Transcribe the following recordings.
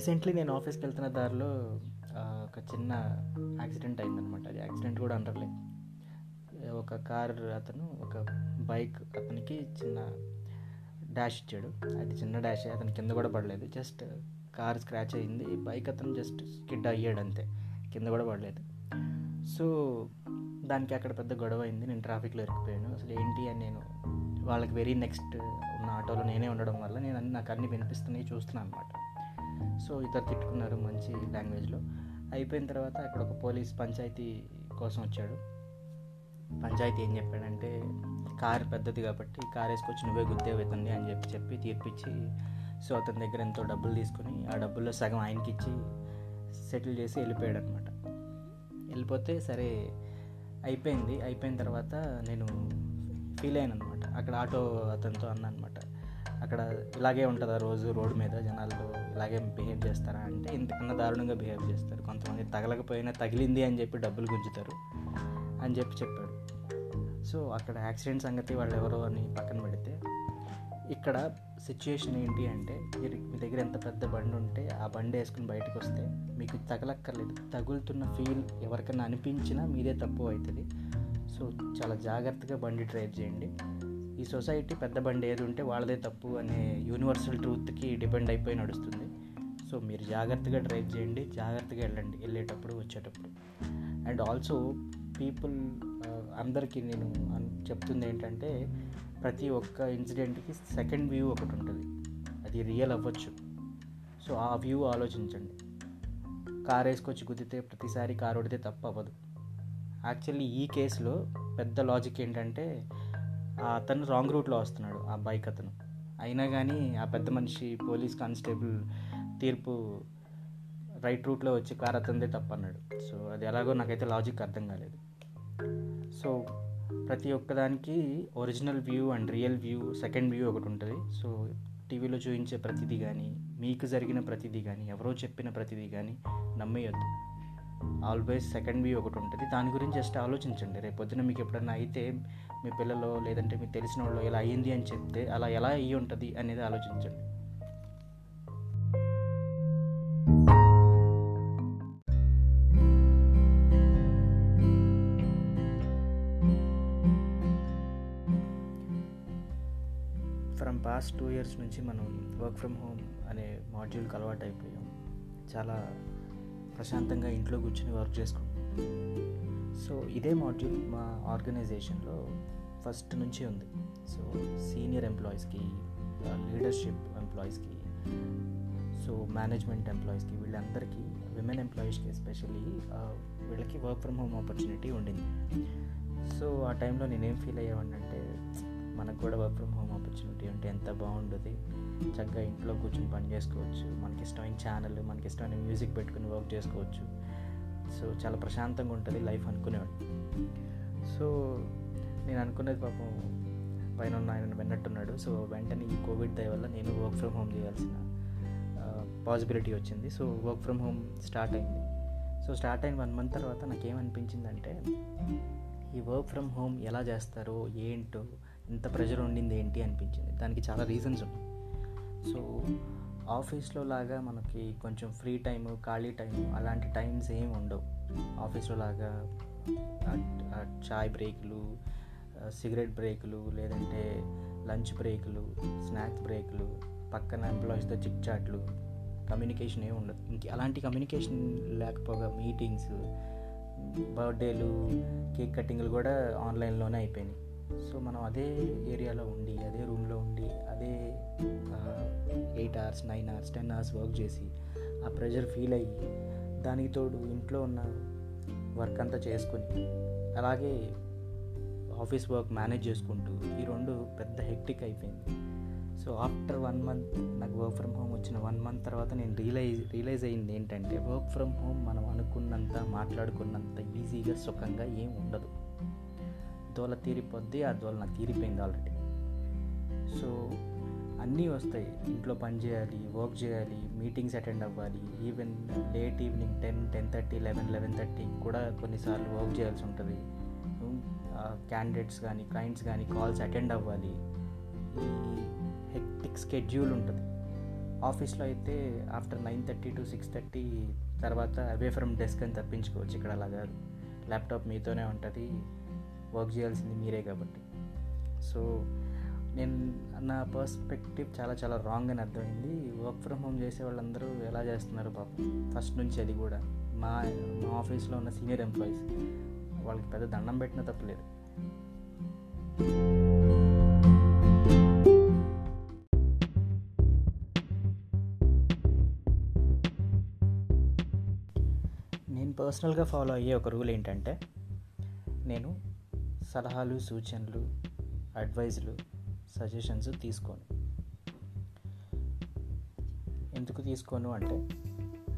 Recently నేను ఆఫీస్కి వెళ్తున్న దారిలో ఒక చిన్న యాక్సిడెంట్ అయిందనమాట అది యాక్సిడెంట్ కూడా అనర్లే. ఒక కార్ అతను ఒక బైక్ అతనికి చిన్న డాష్ ఇచ్చాడు. అది చిన్న డాష్ అతని కింద కూడా పడలేదు. జస్ట్ కార్ స్క్రాచ్ అయింది. బైక్ అతను జస్ట్ స్కిడ్ అయ్యాడు అంతే. కింద కూడా పడలేదు. సో దానికి అక్కడ పెద్ద గొడవ అయింది. నేను ట్రాఫిక్లో ఇరికిపోయాను. అసలు ఏంటి అని నేను వాళ్ళకి వెరీ నెక్స్ట్ ఉన్న ఆటోలో నేనే ఉండడం వల్ల నేను అన్ని నాకు అన్ని వినిపిస్తున్నాయి చూస్తున్నాను అనమాట సో ఇద్దరు తిట్టుకున్నారు మంచి లాంగ్వేజ్లో. అయిపోయిన తర్వాత అక్కడ ఒక పోలీస్ పంచాయతీ కోసం వచ్చాడు. పంచాయతీ ఏం చెప్పాడంటే కార్ పెద్దది కాబట్టి కారు వేసుకొచ్చి నువ్వే గుద్దేవు ఇతన్ని అని చెప్పి చెప్పి తీర్పిచ్చి సో అతని దగ్గర ఎంతో డబ్బులు తీసుకుని ఆ డబ్బుల్లో సగం ఆయనకి ఇచ్చి సెటిల్ చేసి వెళ్ళిపోయాడు అనమాట వెళ్ళిపోతే సరే అయిపోయింది. అయిపోయిన తర్వాత నేను ఫీల్ అయ్యాను అనమాట అక్కడ ఆటో అతనితో అన్నా అనమాట అక్కడ ఇలాగే ఉంటుందా రోజు రోడ్డు మీద జనాలు ఇలాగే బిహేవ్ చేస్తారా అంటే ఇంతకన్నా దారుణంగా బిహేవ్ చేస్తారు. కొంతమంది తగలకపోయినా తగిలింది అని చెప్పి డబ్బులు గుంజుతారు అని చెప్పి చెప్పాడు. సో అక్కడ యాక్సిడెంట్ సంగతి వాళ్ళు ఎవరో అని పక్కన పెడితే ఇక్కడ సిచ్యుయేషన్ ఏంటి అంటే మీరు మీ దగ్గర ఎంత పెద్ద బండి ఉంటే ఆ బండి వేసుకుని బయటకు వస్తే మీకు తగలక్కర్లేదు. తగులుతున్న ఫీల్ ఎవరికైనా అనిపించినా మీదే తప్పు అవుతుంది. సో చాలా జాగ్రత్తగా బండి డ్రైవ్ చేయండి. ఈ సొసైటీ పెద్ద బండి ఏది ఉంటే వాళ్ళదే తప్పు అనే యూనివర్సల్ ట్రూత్కి డిపెండ్ అయిపోయి నడుస్తుంది. సో మీరు జాగ్రత్తగా డ్రైవ్ చేయండి జాగ్రత్తగా వెళ్ళండి వెళ్ళేటప్పుడు వచ్చేటప్పుడు. అండ్ ఆల్సో పీపుల్ అందరికీ నేను చెప్తుంది ఏంటంటే ప్రతి ఒక్క ఇన్సిడెంట్కి సెకండ్ వ్యూ ఒకటి ఉంటుంది. అది రియల్ అవ్వచ్చు. సో ఆ వ్యూ ఆలోచించండి. కార్ వేసుకొచ్చి గుద్దితే ప్రతిసారి కార్ కొడితే తప్పు అవ్వదు. యాక్చువల్లీ ఈ కేసులో పెద్ద లాజిక్ ఏంటంటే అతను రాంగ్ రూట్లో వస్తున్నాడు ఆ బైక్ అతను. అయినా కానీ ఆ పెద్ద మనిషి పోలీస్ కానిస్టేబుల్ తీర్పు రైట్ రూట్లో వచ్చి కార్ అతందే తప్పు అన్నాడు. సో అది ఎలాగో నాకైతే లాజిక్ అర్థం కాలేదు. సో ప్రతి ఒక్కదానికి original view and real view second view ఒకటి ఉంటుంది. సో టీవీలో చూపించే ప్రతిదీ కానీ మీకు జరిగిన ప్రతిదీ కానీ ఎవరో చెప్పిన ప్రతిదీ కానీ నమ్మేయద్దు. ఆల్వేస్ సెకండ్ వ్యూ ఒకటి ఉంటుంది. దాని గురించి జస్ట్ ఆలోచించండి. రేపు మీకు ఎప్పుడన్నా అయితే మీ పిల్లలు లేదంటే మీకు తెలిసిన వాళ్ళు ఇలా అయ్యింది అని చెప్తే అలా ఎలా అయ్యి ఉంటుంది అనేది ఆలోచించండి. ఫ్రమ్ పాస్ట్ టూ ఇయర్స్ నుంచి మనం వర్క్ ఫ్రమ్ హోమ్ అనే మాడ్యూల్కి అలవాటు అయిపోయాం. చాలా ప్రశాంతంగా ఇంట్లో కూర్చొని వర్క్ చేసుకుంటాం సో ఇదే మాడ్యూల్ మా ఆర్గనైజేషన్లో ఫస్ట్ నుంచి ఉంది. సో సీనియర్ ఎంప్లాయీస్కి లీడర్షిప్ ఎంప్లాయీస్కి సో మేనేజ్మెంట్ ఎంప్లాయీస్కి వీళ్ళందరికీ విమెన్ ఎంప్లాయీస్కి ఎస్పెషల్లీ వీళ్ళకి వర్క్ ఫ్రమ్ హోమ్ ఆపర్చునిటీ ఉండింది. సో ఆ టైంలో నేనేం ఫీల్ అయ్యామంటే మనకు కూడా వర్క్ ఫ్రమ్ హోమ్ ఆపర్చునిటీ ఉంటే ఎంత బాగుంటుంది చక్కగా ఇంట్లో కూర్చొని పని చేసుకోవచ్చు. మనకి ఇష్టమైన ఛానల్ మనకి ఇష్టమైన మ్యూజిక్ పెట్టుకుని వర్క్ చేసుకోవచ్చు. సో చాలా ప్రశాంతంగా ఉంటుంది లైఫ్ అనుకునేవాడు. సో నేను అనుకున్నది పాపం పైన ఉన్న ఆయన విన్నట్టున్నాడు. సో వెంటనే ఈ కోవిడ్ దయ వల్ల నేను వర్క్ ఫ్రమ్ హోమ్ చేయాల్సిన పాసిబిలిటీ వచ్చింది. So work from home start అయింది. సో స్టార్ట్ అయిన వన్ మంత్ తర్వాత నాకేమనిపించిందంటే ఈ వర్క్ ఫ్రమ్ హోమ్ ఎలా చేస్తారో ఏంటో ఇంత ప్రెషర్ ఉండింది ఏంటి అనిపించింది. దానికి చాలా రీజన్స్ ఉన్నాయి. సో ఆఫీస్లో లాగా మనకి కొంచెం ఫ్రీ టైం ఖాళీ టైం అలాంటి టైమ్స్ ఏమి ఉండవు. ఆఫీస్లో లాగా చాయ్ బ్రేకులు సిగరెట్ బ్రేకులు లేదంటే లంచ్ బ్రేకులు స్నాక్స్ బ్రేకులు పక్కన ఎంప్లాయీస్తో చిట్ చాట్లు కమ్యూనికేషన్ ఏమి ఉండదు. ఇంక అలాంటి కమ్యూనికేషన్ లేకపోగా మీటింగ్స్ బర్త్డేలు కేక్ కటింగ్లు కూడా ఆన్లైన్లోనే అయిపోయినాయి. సో మనం అదే ఏరియాలో ఉండి అదే రూమ్లో ఉండి అదే eight hours nine hours ten hours work చేసి ఆ ప్రెషర్ ఫీల్ అయ్యి దానికి తోడు ఇంట్లో ఉన్న వర్క్ అంతా చేసుకొని అలాగే ఆఫీస్ వర్క్ మేనేజ్ చేసుకుంటూ ఈ రెండు పెద్ద హెక్టిక్ అయిపోయింది. సో ఆఫ్టర్ వన్ మంత్ నాకు వర్క్ ఫ్రమ్ హోమ్ వచ్చిన వన్ మంత్ తర్వాత నేను రియలైజ్ రియలైజ్ అయింది ఏంటంటే వర్క్ ఫ్రమ్ హోమ్ మనం అనుకున్నంత మాట్లాడుకున్నంత ఈజీగా సుఖంగా ఏం ఉండదు. దోల తీరిపోద్ది ఆ దోల నాకు తీరిపోయింది ఆల్రెడీ సో అన్నీ వస్తాయి. ఇంట్లో పని చేయాలి వర్క్ చేయాలి మీటింగ్స్ అటెండ్ అవ్వాలి. Even late evening ten ten thirty eleven eleven thirty కూడా కొన్నిసార్లు వర్క్ చేయాల్సి ఉంటుంది. క్యాండిడేట్స్ కానీ క్లయింట్స్ కానీ కాల్స్ అటెండ్ అవ్వాలి. హెక్టిక్ స్కెడ్యూల్ ఉంటుంది. ఆఫీస్లో అయితే after nine thirty to six thirty తర్వాత అవే ఫ్రమ్ డెస్క్ అని తప్పించుకోవచ్చు. ఇక్కడ అలా కాదు. ల్యాప్టాప్ మీతోనే ఉంటుంది. వర్క్ చేయాల్సింది మీరే కాబట్టి. సో నేను నా పర్స్పెక్టివ్ చాలా చాలా రాంగ్ అని అర్థమైంది. వర్క్ ఫ్రమ్ హోమ్ చేసే వాళ్ళందరూ ఎలా చేస్తున్నారు పాపం? ఫస్ట్ నుంచి అది కూడా. మా మా ఆఫీస్లో ఉన్న సీనియర్ ఎంప్లాయీస్ వాళ్ళకి పెద్ద దండం పెట్టిన తప్పలేదు. నేను పర్సనల్గా ఫాలో అయ్యే ఒక రూల్ ఏంటంటే నేను సలహాలు సూచనలు అడ్వైజులు సజెషన్స్ తీసుకోను. ఎందుకు తీసుకోను అంటే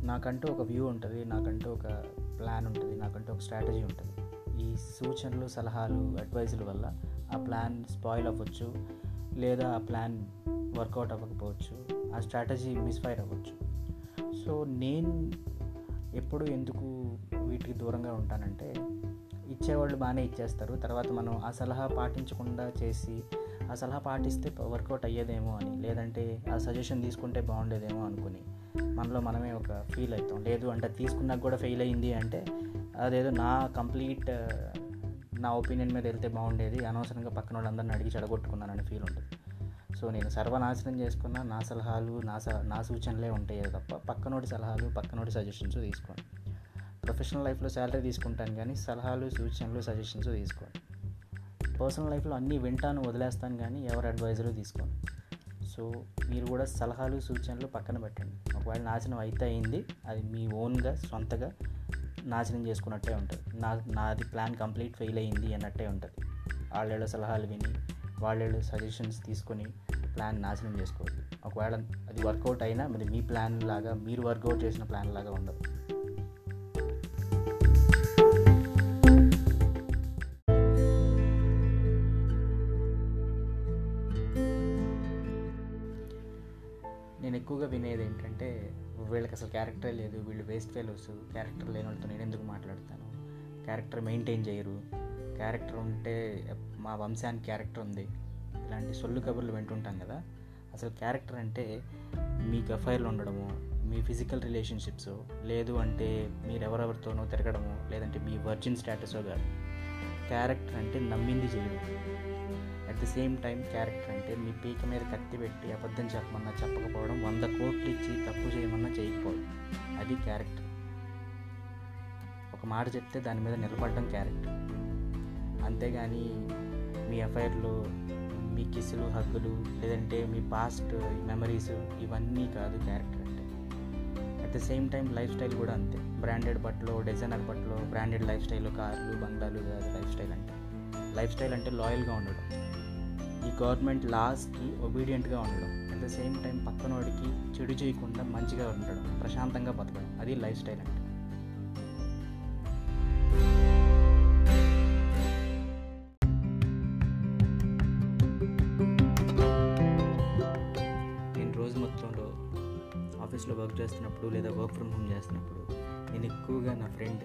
నాకంటూ ఒక వ్యూ ఉంటుంది నాకంటూ ఒక ప్లాన్ ఉంటుంది నాకంటూ ఒక స్ట్రాటజీ ఉంటుంది. ఈ సూచనలు సలహాలు అడ్వైజుల వల్ల ఆ ప్లాన్ స్పాయిల్ అవ్వచ్చు లేదా ఆ ప్లాన్ వర్కౌట్ అవ్వకపోవచ్చు ఆ స్ట్రాటజీ మిస్ఫైర్ అవ్వచ్చు. సో నేను ఎప్పుడు ఎందుకు వీటికి దూరంగా ఉంటానంటే ఇచ్చేవాళ్ళు బాగానే ఇచ్చేస్తారు. తర్వాత మనం ఆ సలహా పాటించకుండా చేసి ఆ సలహా పాటిస్తే వర్కౌట్ అయ్యేదేమో అని లేదంటే ఆ సజెషన్ తీసుకుంటే బాగుండేదేమో అనుకుని మనలో మనమే ఒక ఫీల్ అవుతాం. లేదు అంటే తీసుకున్నాక కూడా ఫెయిల్ అయింది అంటే అదేదో నా కంప్లీట్ నా ఒపీనియన్ మీద వెళ్తే బాగుండేది అనవసరంగా పక్కన వాళ్ళందరిని అడిగి చెడగొట్టుకున్నానని ఫీల్ ఉంటుంది. సో నేను సర్వనాశనం చేసుకున్న నా సలహాలు నా స నా సూచనలే ఉంటాయి తప్ప పక్కనోడి సలహాలు పక్కనోడి సజెషన్స్ తీసుకోండి ప్రొఫెషనల్ లైఫ్లో శాలరీ తీసుకుంటాను కానీ సలహాలు సూచనలు సజెషన్స్ తీసుకోండి పర్సనల్ లైఫ్లో అన్నీ వింటాను వదిలేస్తాను కానీ ఎవరి అడ్వైజరు తీసుకోను. సో మీరు కూడా సలహాలు సూచనలు పక్కన పెట్టండి. ఒకవేళ నాశనం అయితే అయింది అది మీ ఓన్గా సొంతగా నాశనం చేసుకున్నట్టే ఉంటుంది. నా నాది ప్లాన్ కంప్లీట్ ఫెయిల్ అయింది అన్నట్టే ఉంటుంది. వాళ్ళ సలహాలు విని వాళ్ళ సజెషన్స్ తీసుకొని ప్లాన్ నాశనం చేసుకోవద్దు. ఒకవేళ అది వర్కౌట్ అయినా మరి మీ ప్లాన్ లాగా మీరు వర్కౌట్ చేసిన ప్లాన్ లాగా ఉండదు. నేను ఎక్కువగా వినేది ఏంటంటే వీళ్ళకి అసలు క్యారెక్టరే లేదు వీళ్ళు వేస్ట్ ఫెలోస్ క్యారెక్టర్ లేని వాళ్ళతో నేను ఎందుకు మాట్లాడతాను? క్యారెక్టర్ మెయింటైన్ చేయరు. క్యారెక్టర్ ఉంటే మా వంశానికి క్యారెక్టర్ ఉంది. ఇలాంటి సొల్లు కబుర్లు వింటుంటాం కదా. అసలు క్యారెక్టర్ అంటే మీకు ఎఫ్ఐఆర్లు ఉండడము మీ ఫిజికల్ రిలేషన్షిప్స్ లేదు అంటే మీరు ఎవరెవరితోనో తిరగడము లేదంటే మీ వర్జిన్ స్టేటసో కాదు. క్యారెక్టర్ అంటే నమ్మింది చేయడం. At the same time character అంటే మీ పీక మీద కత్తి పెట్టి అబద్ధం చెప్పమన్నా చెప్పకపోవడం వంద కోట్లు ఇచ్చి తప్పు చేయమన్నా చేయకపోవడం. అది క్యారెక్టర్ ఒక మాట చెప్తే దాని మీద నిలబడడం క్యారెక్టర్ అంతేగాని మీ ఎఫ్ఐఆర్లు మీ కిస్సులు హగ్గులు లేదంటే మీ పాస్ట్ మెమరీస్ ఇవన్నీ కాదు క్యారెక్టర్ అంటే. At the same time life style కూడా అంతే. బ్రాండెడ్ బట్టలు డిజైనర్ బట్టలు బ్రాండెడ్ లైఫ్ స్టైల్ కార్లు బంగ్లాలు కాదు లైఫ్ స్టైల్ అంటే. లైఫ్ స్టైల్ అంటే లాయల్గా ఉండడం. ఈ గవర్నమెంట్ లాస్కి ఒబీడియంట్గా ఉండడం అట్ ద సేమ్ టైం పక్కనోడికి చెడు చేయకుండా మంచిగా ఉండడం ప్రశాంతంగా బతకడం అది లైఫ్ స్టైల్ అంటే నేను రోజు మొత్తంలో ఆఫీస్లో వర్క్ చేస్తున్నప్పుడు లేదా వర్క్ ఫ్రమ్ హోమ్ చేస్తున్నప్పుడు నేను ఎక్కువగా నా ఫ్రెండ్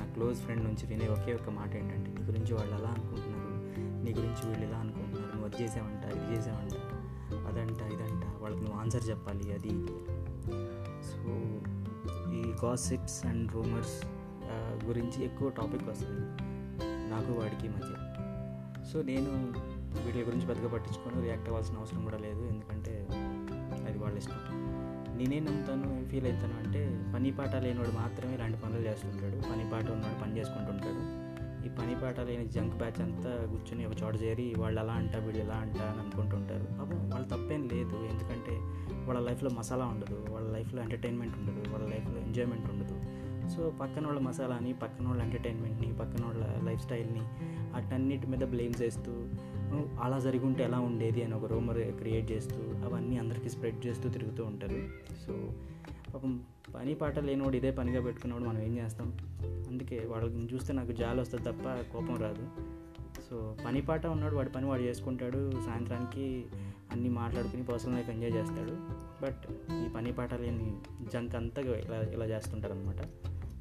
నా క్లోజ్ ఫ్రెండ్ నుంచి వినే ఒకే ఒక మాట ఏంటంటే నీ గురించి వాళ్ళు అలా అనుకుంటున్నారు? నీ గురించి వీళ్ళు ఇలా అనుకుంటున్నారు? వర్క్ అది చేసావంట ఇది చేసావంట అదంట ఇదంట వాళ్ళకి నువ్వు ఆన్సర్ చెప్పాలి అది. ఇది సో ఈ గాసిప్స్ అండ్ రూమర్స్ గురించి ఎక్కువ టాపిక్ వస్తుంది నాకు వాడికి మధ్య. సో నేను వీటి గురించి పెద్దగా పట్టించుకొని రియాక్ట్ అవ్వాల్సిన అవసరం కూడా లేదు ఎందుకంటే అది వాళ్ళ ఇష్టం. నేనేం నమ్ముతాను ఫీల్ అవుతాను అంటే పని పాట లేనివాడు మాత్రమే ఇలాంటి పనులు చేస్తుంటాడు. పని పాట ఉన్నవాడు పని చేసుకుంటుంటాడు. ఈ పని పాట లేని జంక్ బ్యాచ్ అంతా కూర్చొని ఒక చోట చేరి వాళ్ళు అలా అంట వీళ్ళు ఇలా అంట అని అనుకుంటుంటారు. పాపం వాళ్ళ తప్పేం లేదు. ఎందుకంటే వాళ్ళ లైఫ్లో మసాలా ఉండదు. వాళ్ళ లైఫ్లో ఎంటర్టైన్మెంట్ ఉండదు. వాళ్ళ లైఫ్లో ఎంజాయ్మెంట్ ఉండదు. సో పక్కన వాళ్ళ మసాలాని పక్కన వాళ్ళ ఎంటర్టైన్మెంట్ని పక్కన వాళ్ళ లైఫ్ స్టైల్ని అటన్నిటి మీద బ్లేమ్ చేస్తూ అలా జరిగి ఉంటే ఎలా ఉండేది అని ఒక రూమర్ క్రియేట్ చేస్తూ అవన్నీ అందరికీ స్ప్రెడ్ చేస్తూ తిరుగుతూ ఉంటారు. సో పాపం పని పాట లేనివాడు ఇదే పనిగా పెట్టుకున్నాడు మనం ఏం చేస్తాం? అందుకే వాళ్ళని చూస్తే నాకు జాలి వస్తుంది తప్ప కోపం రాదు. సో పని పాట ఉన్నాడు వాడి పని వాడు చేసుకుంటాడు. సాయంత్రానికి అన్నీ మాట్లాడుకుని పర్సనల్ లైఫ్ ఎంజాయ్ చేస్తాడు. బట్ ఈ పని పాట లేని జంక్ అంతా ఇలా ఇలా చేస్తుంటారు అనమాట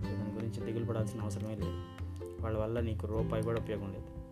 దాని గురించి దిగులు పడాల్సిన అవసరమే లేదు. వాళ్ళ వల్ల నీకు రూపాయి కూడా ఉపయోగం లేదు.